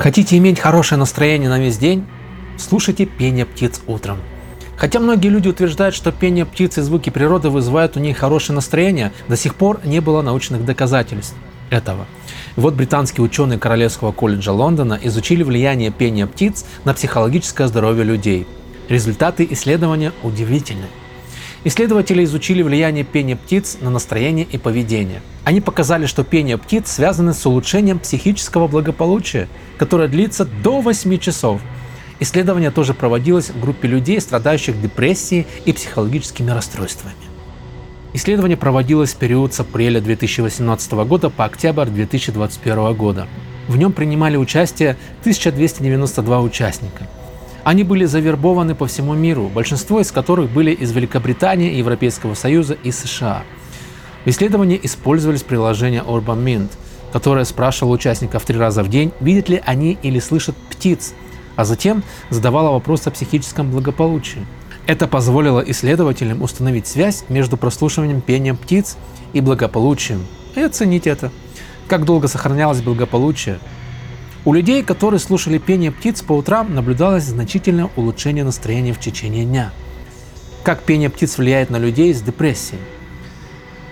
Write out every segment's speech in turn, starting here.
Хотите иметь хорошее настроение на весь день? Слушайте пение птиц утром. Хотя многие люди утверждают, что пение птиц и звуки природы вызывают у них хорошее настроение, до сих пор не было научных доказательств этого. Вот британские ученые Королевского колледжа Лондона изучили влияние пения птиц на психологическое здоровье людей. Результаты исследования удивительны. Исследователи изучили влияние пения птиц на настроение и поведение. Они показали, что пение птиц связано с улучшением психического благополучия, которое длится до 8 часов. Исследование тоже проводилось в группе людей, страдающих депрессией и психологическими расстройствами. Исследование проводилось в период с апреля 2018 года по октябрь 2021 года. В нем принимали участие 1292 участника – они были завербованы по всему миру, большинство из которых были из Великобритании, Европейского Союза и США. В исследовании использовались приложения Urban Mint, которое спрашивало участников три раза в день, видят ли они или слышат птиц, а затем задавало вопрос о психическом благополучии. Это позволило исследователям установить связь между прослушиванием пения птиц и благополучием и оценить это. Как долго сохранялось благополучие, у людей, которые слушали пение птиц по утрам, наблюдалось значительное улучшение настроения в течение дня. Как пение птиц влияет на людей с депрессией?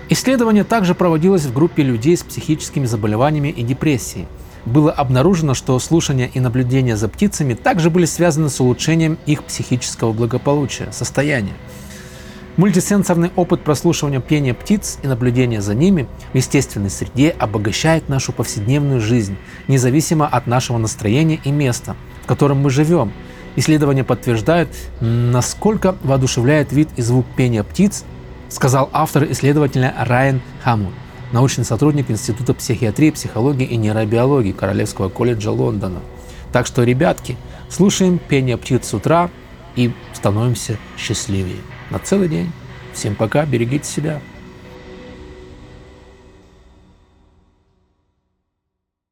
Исследование также проводилось в группе людей с психическими заболеваниями и депрессией. Было обнаружено, что слушание и наблюдение за птицами также были связаны с улучшением их психического благополучия, состояния. Мультисенсорный опыт прослушивания пения птиц и наблюдения за ними в естественной среде обогащает нашу повседневную жизнь, независимо от нашего настроения и места, в котором мы живем. Исследования подтверждают, насколько воодушевляет вид и звук пения птиц, сказал автор исследователя Райан Хаммунд, научный сотрудник Института психиатрии, психологии и нейробиологии Королевского колледжа Лондона. Так что, ребятки, слушаем пение птиц с утра и становимся счастливее на целый день. Всем пока, берегите себя.